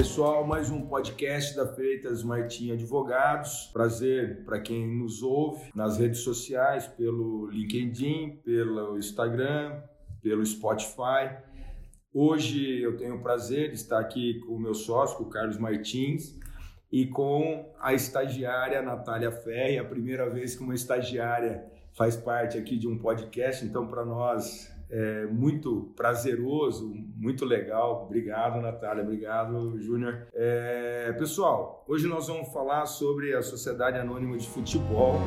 pessoal, mais um podcast da Freitas Martim Advogados. Prazer para quem nos ouve nas redes sociais, pelo LinkedIn, pelo Instagram, pelo Spotify. Hoje eu tenho o prazer de estar aqui com o meu sócio, o Carlos Martins, e com a estagiária Natália Ferri, a primeira vez que uma estagiária faz parte aqui de um podcast, então para nós é muito prazeroso, muito legal. Obrigado, Natália. Obrigado, Júnior. É, pessoal, hoje nós vamos falar sobre a Sociedade Anônima de Futebol.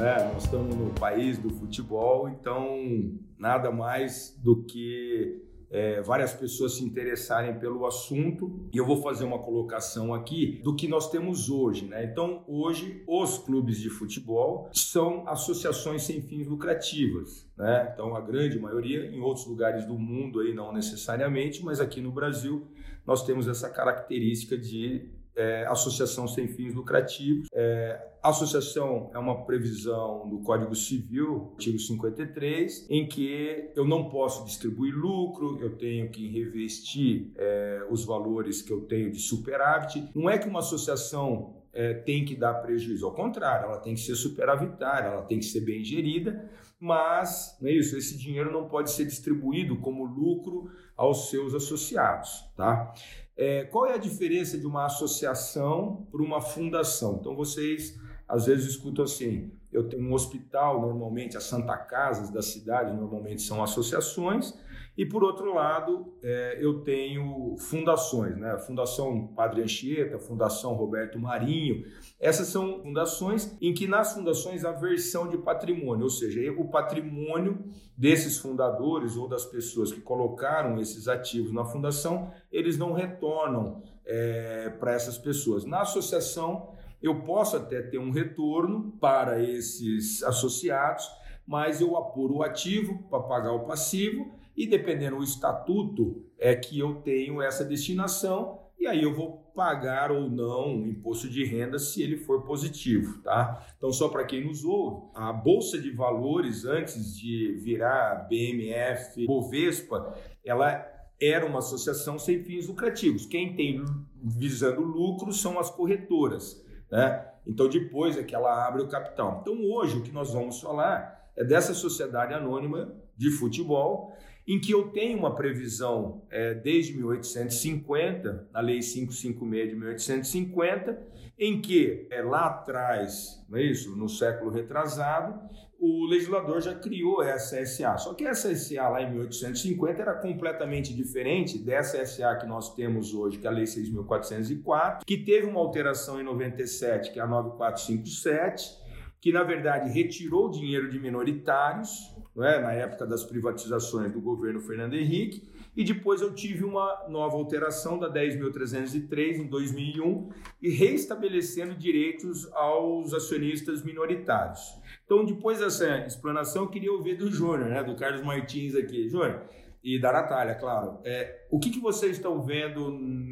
É, nós estamos no país do futebol, então nada mais do que é, várias pessoas se interessarem pelo assunto e eu vou fazer uma colocação aqui do que nós temos hoje. Né? Então, hoje, os clubes de futebol são associações sem fins lucrativas. Né? Então, a grande maioria, em outros lugares do mundo, aí não necessariamente, mas aqui no Brasil, nós temos essa característica de é, associação sem fins lucrativos. É, associação é uma previsão do Código Civil, artigo 53, em que eu não posso distribuir lucro, eu tenho que revestir é, os valores que eu tenho de superávit. Não é que uma associação é, tem que dar prejuízo, ao contrário, ela tem que ser superavitária, ela tem que ser bem gerida, mas não é isso, esse dinheiro não pode ser distribuído como lucro aos seus associados, tá? É, qual é a diferença de uma associação para uma fundação? Então vocês às vezes escutam assim: eu tenho um hospital, normalmente as Santa Casas da cidade, normalmente são associações, e por outro lado, é, eu tenho fundações, né? Fundação Padre Anchieta, Fundação Roberto Marinho. Essas são fundações em que nas fundações há versão de patrimônio, ou seja, o patrimônio desses fundadores ou das pessoas que colocaram esses ativos na fundação, eles não retornam é, para essas pessoas. Na associação, eu posso até ter um retorno para esses associados, mas eu apuro o ativo para pagar o passivo e dependendo do estatuto é que eu tenho essa destinação e aí eu vou pagar ou não o imposto de renda se ele for positivo, tá? Então só para quem nos ouve, a bolsa de valores antes de virar BMF, Bovespa, ela era uma associação sem fins lucrativos. Quem tem visando lucro são as corretoras, né? Então depois é que ela abre o capital. Então hoje o que nós vamos falar é dessa sociedade anônima de futebol em que eu tenho uma previsão é, desde 1850, na Lei 556 de 1850, em que é, lá atrás, não é isso, no século retrasado, o legislador já criou essa SA. Só que essa SA lá em 1850 era completamente diferente dessa SA que nós temos hoje, que é a Lei 6.404, que teve uma alteração em 97, que é a 9457, que na verdade retirou dinheiro de minoritários, é? na época das privatizações do governo Fernando Henrique, e depois eu tive uma nova alteração da 10.303 em 2001 e reestabelecendo direitos aos acionistas minoritários. Então, depois dessa explanação, eu queria ouvir do Júnior, né, do Carlos Martins aqui. Júnior, e da Natália, claro. É, o que, que vocês estão vendo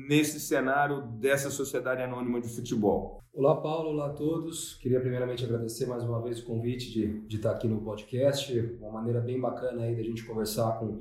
nesse cenário dessa sociedade anônima de futebol? Olá, Paulo. Olá a todos. Queria primeiramente agradecer mais uma vez o convite de, de estar aqui no podcast. Uma maneira bem bacana aí da gente conversar com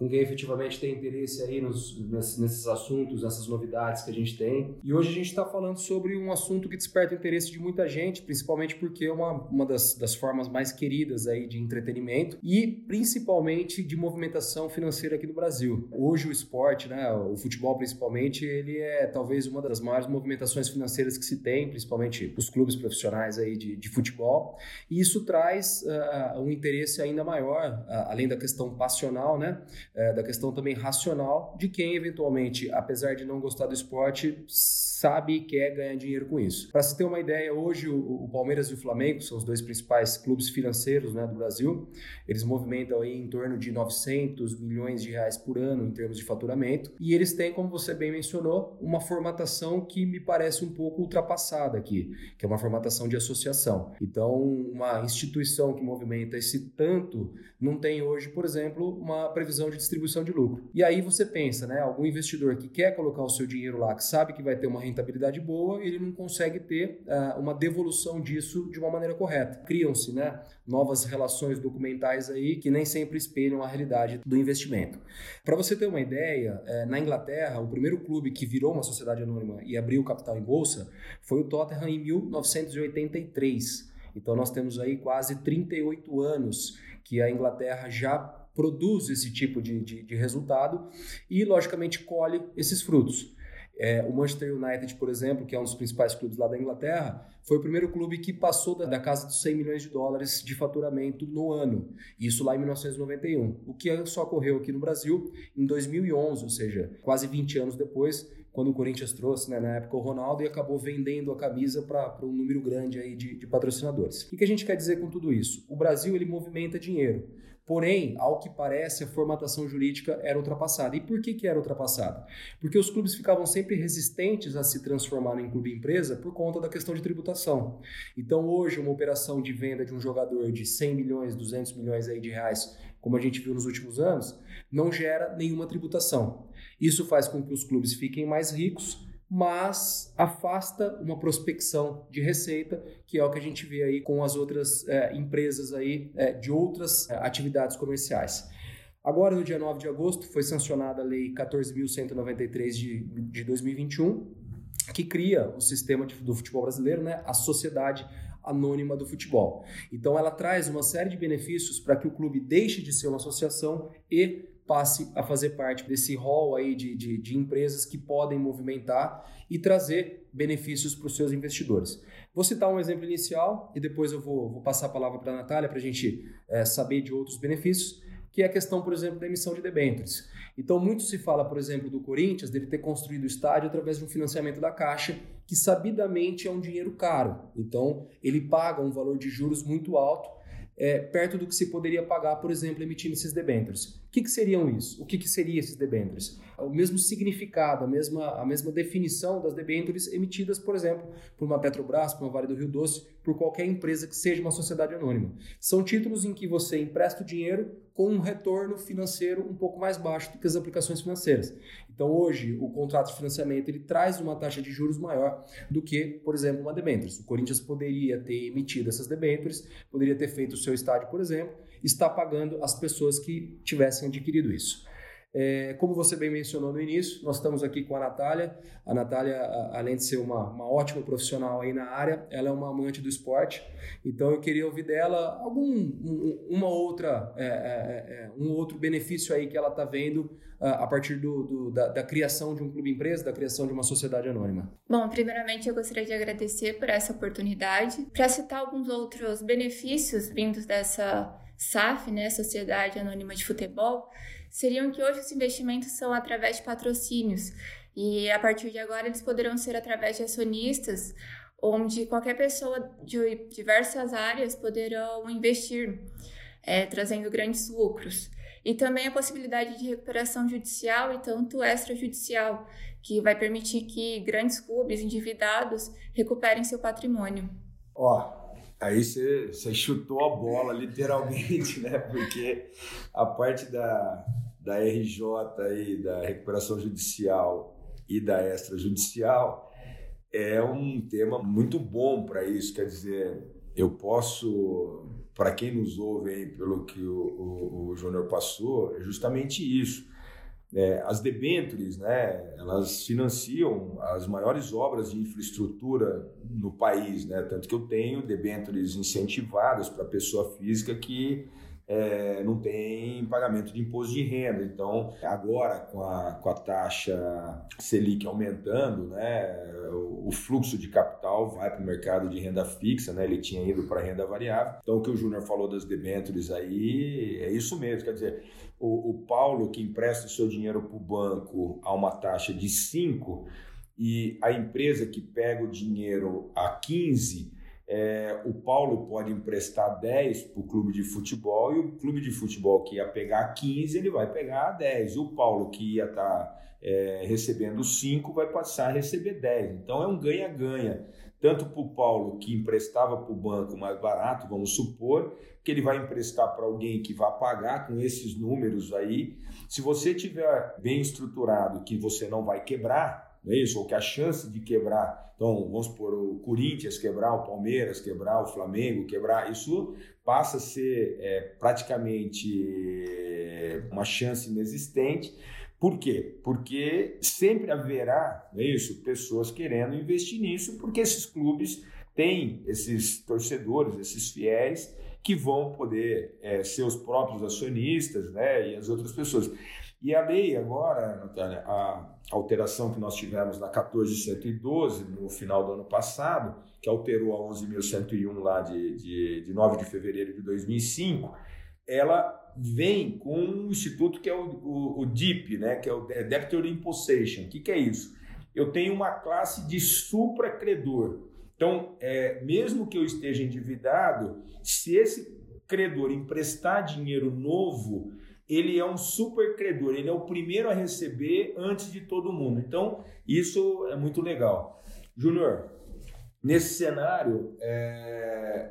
com quem efetivamente tem interesse aí nos, nesses assuntos, nessas novidades que a gente tem. E hoje a gente está falando sobre um assunto que desperta o interesse de muita gente, principalmente porque é uma, uma das, das formas mais queridas aí de entretenimento e principalmente de movimentação financeira aqui no Brasil. Hoje o esporte, né, o futebol principalmente, ele é talvez uma das maiores movimentações financeiras que se tem, principalmente os clubes profissionais aí de, de futebol. E isso traz uh, um interesse ainda maior, uh, além da questão passional, né? É, da questão também racional de quem eventualmente, apesar de não gostar do esporte, sabe quer ganhar dinheiro com isso. Para se ter uma ideia, hoje o, o, Palmeiras e o Flamengo são os dois principais clubes financeiros né, do Brasil. Eles movimentam aí em torno de 900 milhões de reais por ano em termos de faturamento e eles têm, como você bem mencionou, uma formatação que me parece um pouco ultrapassada aqui, que é uma formatação de associação. Então, uma instituição que movimenta esse tanto não tem hoje, por exemplo, uma previsão de distribuição de lucro. E aí você pensa, né, algum investidor que quer colocar o seu dinheiro lá, que sabe que vai ter uma rentabilidade boa, ele não consegue ter uh, uma devolução disso de uma maneira correta. Criam-se né, novas relações documentais aí que nem sempre espelham a realidade do investimento. Para você ter uma ideia, eh, na Inglaterra, o primeiro clube que virou uma sociedade anônima e abriu capital em bolsa foi o Tottenham em 1983. Então nós temos aí quase 38 anos que a Inglaterra já produz esse tipo de, de, de resultado e, logicamente, colhe esses frutos. É, o Manchester United, por exemplo, que é um dos principais clubes lá da Inglaterra, foi o primeiro clube que passou da, da, casa dos 100 milhões de dólares de faturamento no ano. Isso lá em 1991. O que só ocorreu aqui no Brasil em 2011, ou seja, quase 20 anos depois, quando o Corinthians trouxe, né, na época, o Ronaldo e acabou vendendo a camisa para um número grande aí de, de patrocinadores. O que a gente quer dizer com tudo isso? O Brasil ele movimenta dinheiro. Porém, ao que parece, a formatação jurídica era ultrapassada. E por que, que era ultrapassada? Porque os clubes ficavam sempre resistentes a se transformar em clube empresa por conta da questão de tributação. Então, hoje, uma operação de venda de um jogador de 100 milhões, 200 milhões aí de reais, como a gente viu nos últimos anos, não gera nenhuma tributação. Isso faz com que os clubes fiquem mais ricos, mas afasta uma prospecção de receita, que é o que a gente vê aí com as outras é, empresas aí é, de outras é, atividades comerciais. Agora, no dia 9 de agosto, foi sancionada a Lei 14.193 de, de 2021, que cria o sistema de, do futebol brasileiro, né, a Sociedade Anônima do Futebol. Então, ela traz uma série de benefícios para que o clube deixe de ser uma associação e passe a fazer parte desse rol aí de, de, de empresas que podem movimentar e trazer benefícios para os seus investidores. Vou citar um exemplo inicial e depois eu vou, vou passar a palavra para a Natália para a gente é, saber de outros benefícios, que é a questão, por exemplo, da emissão de debêntures. Então, muito se fala, por exemplo, do Corinthians, dele ter construído o estádio através de um financiamento da Caixa, que sabidamente é um dinheiro caro. Então, ele paga um valor de juros muito alto é, perto do que se poderia pagar, por exemplo, emitindo esses debêntures. O que, que seriam isso? O que, que seriam esses debêntures? O mesmo significado, a mesma, a mesma definição das debêntures emitidas, por exemplo, por uma Petrobras, por uma Vale do Rio Doce, por qualquer empresa que seja uma sociedade anônima. São títulos em que você empresta o dinheiro com um retorno financeiro um pouco mais baixo do que as aplicações financeiras. Então, hoje, o contrato de financiamento ele traz uma taxa de juros maior do que, por exemplo, uma debêntures. O Corinthians poderia ter emitido essas debêntures, poderia ter feito o seu estádio, por exemplo, está pagando as pessoas que tivessem adquirido isso. É, como você bem mencionou no início, nós estamos aqui com a Natália. A Natália, além de ser uma, uma ótima profissional aí na área, ela é uma amante do esporte. Então eu queria ouvir dela algum um, uma outra é, é, é, é um outro benefício aí que ela está vendo a partir do, do da, da, criação de um clube empresa, da criação de uma sociedade anônima. Bom, primeiramente eu gostaria de agradecer por essa oportunidade para citar alguns outros benefícios vindos dessa SAF, né, Sociedade Anônima de Futebol seriam que hoje os investimentos são através de patrocínios e a partir de agora eles poderão ser através de acionistas, onde qualquer pessoa de diversas áreas poderão investir, é, trazendo grandes lucros. E também a possibilidade de recuperação judicial e tanto extrajudicial, que vai permitir que grandes clubes endividados recuperem seu patrimônio. Ó, Aí você, chutou a bola, literalmente, né? Porque a parte da, da RJ e da recuperação judicial e da extrajudicial é um tema muito bom para isso. Quer dizer, eu posso, para quem nos ouve aí, pelo que o, o, o Júnior passou, é justamente isso. É, as debêntures, né, elas financiam as maiores obras de infraestrutura no país, né, tanto que eu tenho debêntures incentivadas para pessoa física que é, não tem pagamento de imposto de renda. Então, agora com a, com a taxa Selic aumentando, né, o, o fluxo de capital vai para o mercado de renda fixa, né, ele tinha ido para renda variável. Então, o que o Júnior falou das debêntures aí é isso mesmo, quer dizer, o, o Paulo que empresta o seu dinheiro para o banco a uma taxa de 5 e a empresa que pega o dinheiro a 15 é, o Paulo pode emprestar 10 para o clube de futebol e o clube de futebol que ia pegar 15, ele vai pegar 10. O Paulo que ia estar tá, é, recebendo 5 vai passar a receber 10. Então é um ganha-ganha. Tanto para o Paulo que emprestava para o banco mais barato, vamos supor, que ele vai emprestar para alguém que vai pagar com esses números aí. Se você tiver bem estruturado, que você não vai quebrar, não é isso? Ou que a chance de quebrar, então vamos supor, o Corinthians quebrar, o Palmeiras quebrar, o Flamengo quebrar, isso passa a ser é, praticamente é, uma chance inexistente. Por quê? Porque sempre haverá, é isso, pessoas querendo investir nisso, porque esses clubes têm esses torcedores, esses fiéis que vão poder é, ser os próprios acionistas, né, e as outras pessoas. E a lei agora, Natália, a alteração que nós tivemos na 14112 no final do ano passado, que alterou a 11.101 lá de, de, de 9 de fevereiro de 2005, ela vem com um instituto que é o, o, o DIP, né, que é o Debtor Imposition. O que, que é isso? Eu tenho uma classe de supracredor. Então, é, mesmo que eu esteja endividado, se esse credor emprestar dinheiro novo, ele é um super credor, ele é o primeiro a receber antes de todo mundo. Então, isso é muito legal. Júnior, nesse cenário, é,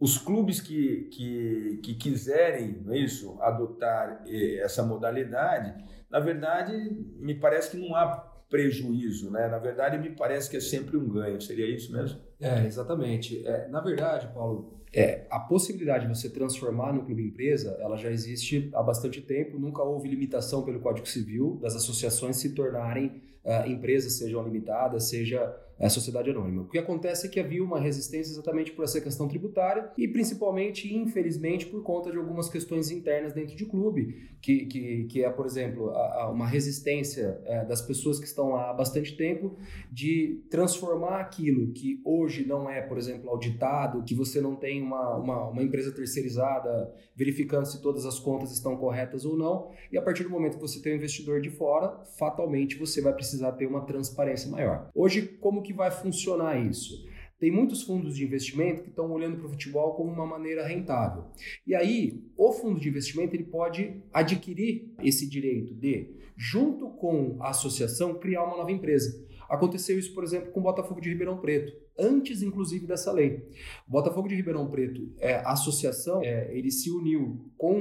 os clubes que, que, que quiserem não é isso, adotar eh, essa modalidade, na verdade, me parece que não há prejuízo, né? Na verdade, me parece que é sempre um ganho. Seria isso mesmo? É, exatamente. É, na verdade, Paulo, é, a possibilidade de você transformar no clube empresa, ela já existe há bastante tempo. Nunca houve limitação pelo Código Civil das associações se tornarem uh, empresas, sejam limitadas, seja a sociedade anônima. O que acontece é que havia uma resistência exatamente por essa questão tributária e principalmente, infelizmente, por conta de algumas questões internas dentro de clube, que, que, que é, por exemplo, a, a uma resistência é, das pessoas que estão lá há bastante tempo de transformar aquilo que hoje não é, por exemplo, auditado, que você não tem uma, uma, uma empresa terceirizada verificando se todas as contas estão corretas ou não, e a partir do momento que você tem um investidor de fora, fatalmente você vai precisar ter uma transparência maior. Hoje, como que vai funcionar isso? Tem muitos fundos de investimento que estão olhando para o futebol como uma maneira rentável. E aí, o fundo de investimento ele pode adquirir esse direito de, junto com a associação, criar uma nova empresa. Aconteceu isso, por exemplo, com o Botafogo de Ribeirão Preto antes inclusive dessa lei. O Botafogo de Ribeirão Preto, é, a associação, é, ele se uniu com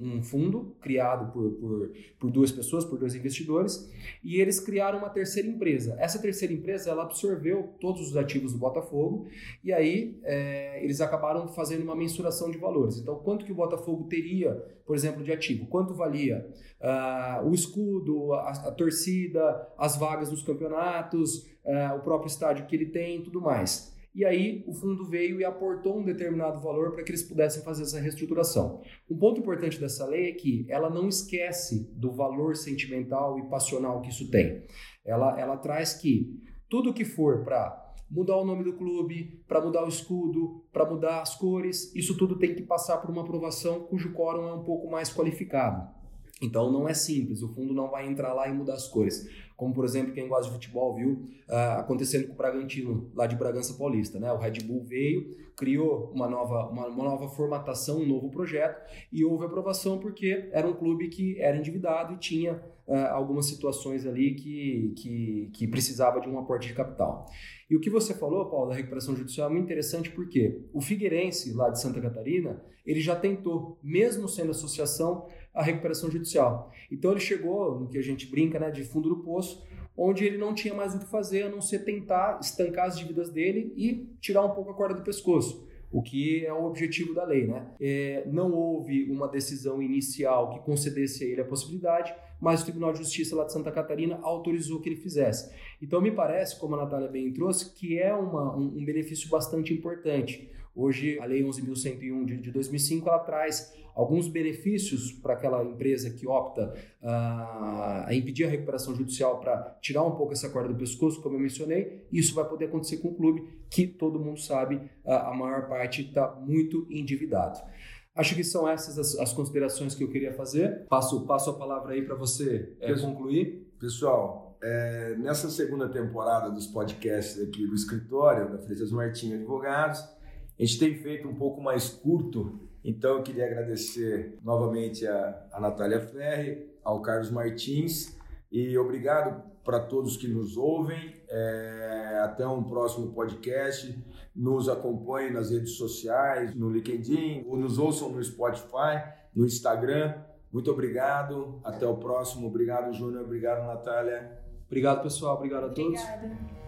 um fundo criado por, por, por, duas pessoas, por dois investidores, e eles criaram uma terceira empresa. Essa terceira empresa, ela absorveu todos os ativos do Botafogo, e aí é, eles acabaram fazendo uma mensuração de valores. Então, quanto que o Botafogo teria, por exemplo, de ativo? Quanto valia uh, o escudo, a, a torcida, as vagas nos campeonatos, uh, o próprio estádio que ele tem e tudo mais. E aí o fundo veio e aportou um determinado valor para que eles pudessem fazer essa reestruturação. Um ponto importante dessa lei é que ela não esquece do valor sentimental e passional que isso tem. Ela, ela traz que tudo que for para mudar o nome do clube, para mudar o escudo, para mudar as cores, isso tudo tem que passar por uma aprovação cujo quórum é um pouco mais qualificado. Então não é simples, o fundo não vai entrar lá e mudar as cores como por exemplo quem gosta de futebol viu uh, acontecendo com o Bragantino lá de Bragança Paulista, né? O Red Bull veio, criou uma nova, uma, uma, nova formatação, um novo projeto e houve aprovação porque era um clube que era endividado e tinha uh, algumas situações ali que, que, que precisava de um aporte de capital. E o que você falou, Paulo, da recuperação judicial é muito interessante porque o Figueirense, lá de Santa Catarina, ele já tentou, mesmo sendo associação, a recuperação judicial. Então ele chegou no que a gente brinca, né, de fundo do poço, onde ele não tinha mais o que fazer a não ser tentar estancar as dívidas dele e tirar um pouco a corda do pescoço. O que é o objetivo da lei, né? É, não houve uma decisão inicial que concedesse a ele a possibilidade, mas o Tribunal de Justiça lá de Santa Catarina autorizou que ele fizesse. Então, me parece, como a Natália bem trouxe, que é uma, um, um benefício bastante importante. Hoje, a Lei 11.101 de, de 2005 ela traz alguns benefícios para aquela empresa que opta uh, a impedir a recuperação judicial para tirar um pouco essa corda do pescoço, como eu mencionei. Isso vai poder acontecer com o clube, que todo mundo sabe, uh, a maior parte está muito endividado. Acho que são essas as, as, considerações que eu queria fazer. Passo, passo a palavra aí para você é, concluir. Pessoal, é, nessa segunda temporada dos podcasts aqui do escritório da Freitas Martins Advogados, a gente tem feito um pouco mais curto, então eu queria agradecer novamente a, a Natália Ferri, ao Carlos Martins e obrigado para todos que nos ouvem. É, até um próximo podcast. Nos acompanhem nas redes sociais, no LinkedIn, ou nos ouçam no Spotify, no Instagram. Muito obrigado. Até o próximo. Obrigado, Júnior. Obrigado, Natália. Obrigado, pessoal. Obrigado a todos. Obrigada.